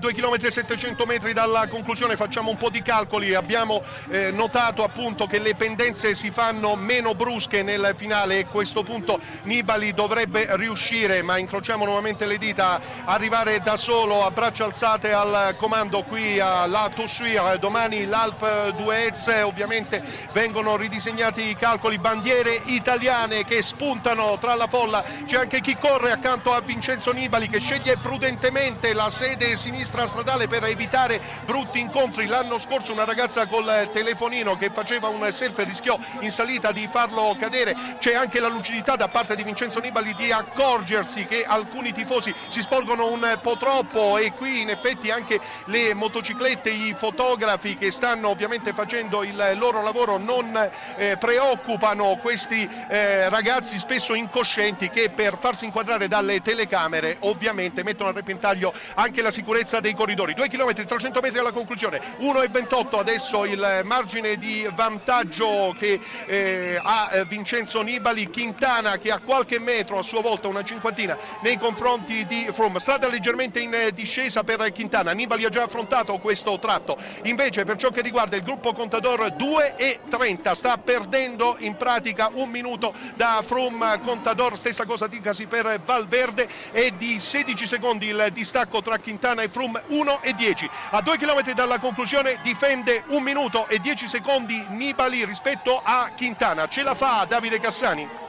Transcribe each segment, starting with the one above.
2 km e 700 metri dalla conclusione facciamo un po' di calcoli, abbiamo eh, notato appunto che le pendenze si fanno meno brusche nel finale e a questo punto Nibali dovrebbe riuscire, ma incrociamo nuovamente le dita, arrivare da solo a braccia alzate al comando qui a La Toussuire, domani l'Alp d'Huez, ovviamente vengono ridisegnati i calcoli, bandiere italiane che spuntano tra la folla, c'è anche chi corre accanto a Vincenzo Nibali che sceglie prudentemente la sede sinistra sinistra stradale per evitare brutti incontri. L'anno scorso una ragazza col telefonino che faceva un selfie rischiò in salita di farlo cadere. C'è anche la lucidità da parte di Vincenzo Nibali di accorgersi che alcuni tifosi si sporgono un po' troppo e qui in effetti anche le motociclette, i fotografi che stanno ovviamente facendo il loro lavoro non eh, preoccupano questi eh, ragazzi spesso incoscienti che per farsi inquadrare dalle telecamere ovviamente mettono a repentaglio anche la sicurezza dei corridori. 2 km 300 metri alla conclusione, 1,28 adesso il margine di vantaggio che eh, ha eh, Vincenzo Nibali, Quintana che ha qualche metro a sua volta, una cinquantina nei confronti di Froome. Strada leggermente in discesa per Quintana, Nibali ha già affrontato questo tratto, invece per ciò che riguarda il gruppo Contador 2,30 sta perdendo in pratica un minuto da Froome Contador, stessa cosa dicasi per Valverde. E di 16 secondi il distacco tra Quintana e Froome Froome 1 e 10. A 2 km dalla conclusione difende 1 minuto e 10 secondi Nibali rispetto a Quintana. Ce la fa Davide Cassani?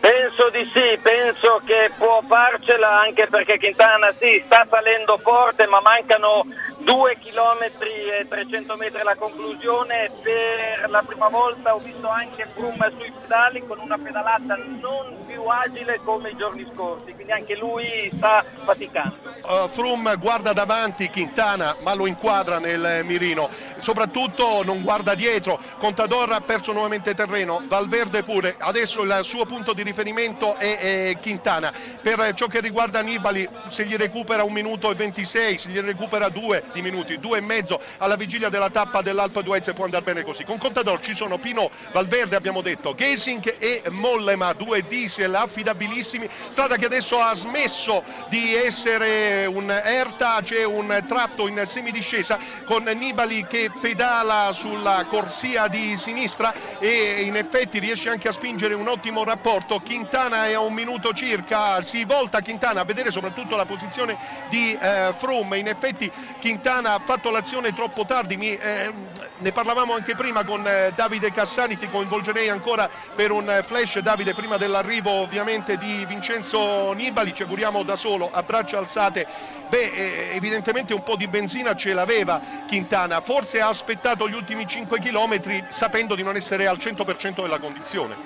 Penso di sì, penso che può farcela anche perché Quintana sì, sta salendo forte ma mancano 2 km e 300 metri alla conclusione. Per la prima volta ho visto anche Froome sui pedali con una pedalata non più agile come i giorni scorsi, quindi anche lui sta faticando. Uh, Froome guarda davanti Quintana ma lo inquadra nel mirino, soprattutto non guarda dietro. Contador ha perso nuovamente terreno, Valverde pure. Adesso il suo punto di riferimento è, è Quintana. Per ciò che riguarda Nibali, se gli recupera un minuto e 26, se gli recupera due di minuti, due e mezzo alla vigilia della tappa dell'Alpa d'Huez può andare bene così. Con Contador ci sono Pino Valverde, abbiamo detto, Gesing e Mollema, due diesel affidabilissimi, strada che adesso ha smesso di essere un erta, c'è un tratto in semidiscesa con Nibali che pedala sulla corsia di sinistra e in effetti riesce anche a spingere un ottimo rapporto. Quintana è a un minuto circa, si volta Quintana a vedere soprattutto la posizione di eh, Froome, in effetti Quintana ha fatto l'azione troppo tardi, Mi, eh, ne parlavamo anche prima con eh, Davide Cassani, ti coinvolgerei ancora per un flash Davide prima dell'arrivo ovviamente di Vincenzo Nibali, ci auguriamo da solo a braccia alzate, beh eh, evidentemente un po' di benzina ce l'aveva Quintana, forse ha aspettato gli ultimi 5 km sapendo di non essere al 100% della condizione.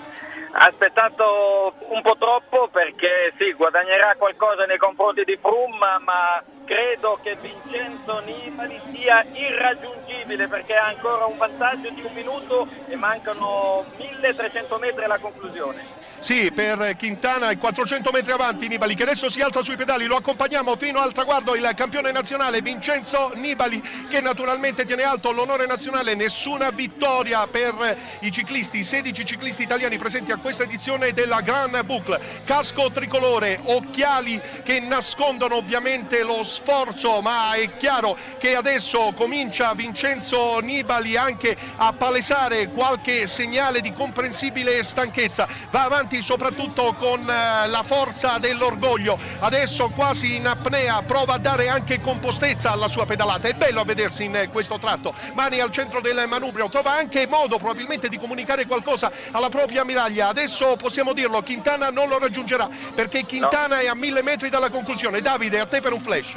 Aspettato un po' troppo perché sì, guadagnerà qualcosa nei confronti di Froome, ma credo che Vincenzo Nibali sia irraggiungibile perché ha ancora un vantaggio di un minuto e mancano 1300 metri alla conclusione. Sì, per Quintana è 400 metri avanti Nibali che adesso si alza sui pedali, lo accompagniamo fino al traguardo il campione nazionale Vincenzo Nibali che naturalmente tiene alto l'onore nazionale, nessuna vittoria per i ciclisti, 16 ciclisti italiani presenti a questa edizione della Grand Boucle, casco tricolore, occhiali che nascondono ovviamente lo sforzo, ma è chiaro che adesso comincia Vincenzo Nibali anche a palesare qualche segnale di comprensibile stanchezza. Va avanti soprattutto con eh, la forza dell'orgoglio. Adesso quasi in apnea prova a dare anche compostezza alla sua pedalata. È bello a vedersi in questo tratto. Mani al centro del manubrio, trova anche modo probabilmente di comunicare qualcosa alla propria ammiraglia. Adesso possiamo dirlo, Quintana non lo raggiungerà perché Quintana no. è a mille metri dalla conclusione. Davide, a te per un flash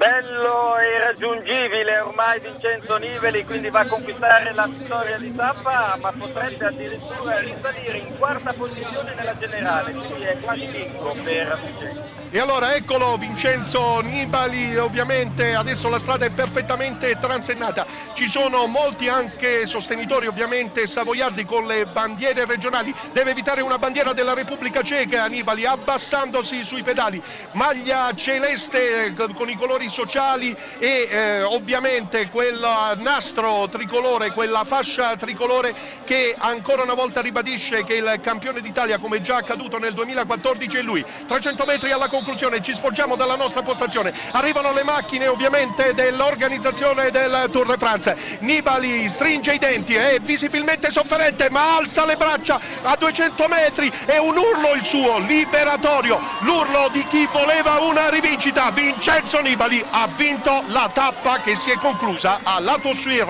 bello e raggiungibile. Ormai Vincenzo Niveli, quindi va a conquistare la vittoria di tappa, ma potrebbe addirittura risalire in quarta posizione nella generale, quindi è quasi vinco per Vincenzo. E allora eccolo Vincenzo Nibali, ovviamente adesso la strada è perfettamente transennata, ci sono molti anche sostenitori ovviamente savoiardi con le bandiere regionali, deve evitare una bandiera della Repubblica Ceca Nibali abbassandosi sui pedali, maglia celeste con i colori sociali e eh, ovviamente quel nastro tricolore, quella fascia tricolore che ancora una volta ribadisce che il campione d'Italia come già accaduto nel 2014 è lui. 300 metri alla conclusione, ci sporgiamo dalla nostra postazione, arrivano le macchine ovviamente dell'organizzazione del Tour de France. Nibali stringe i denti, è visibilmente sofferente ma alza le braccia a 200 metri, è un urlo il suo, liberatorio, l'urlo di chi voleva una rivincita. Vincenzo Nibali ha vinto la tappa che si è conclusa a Lato Suir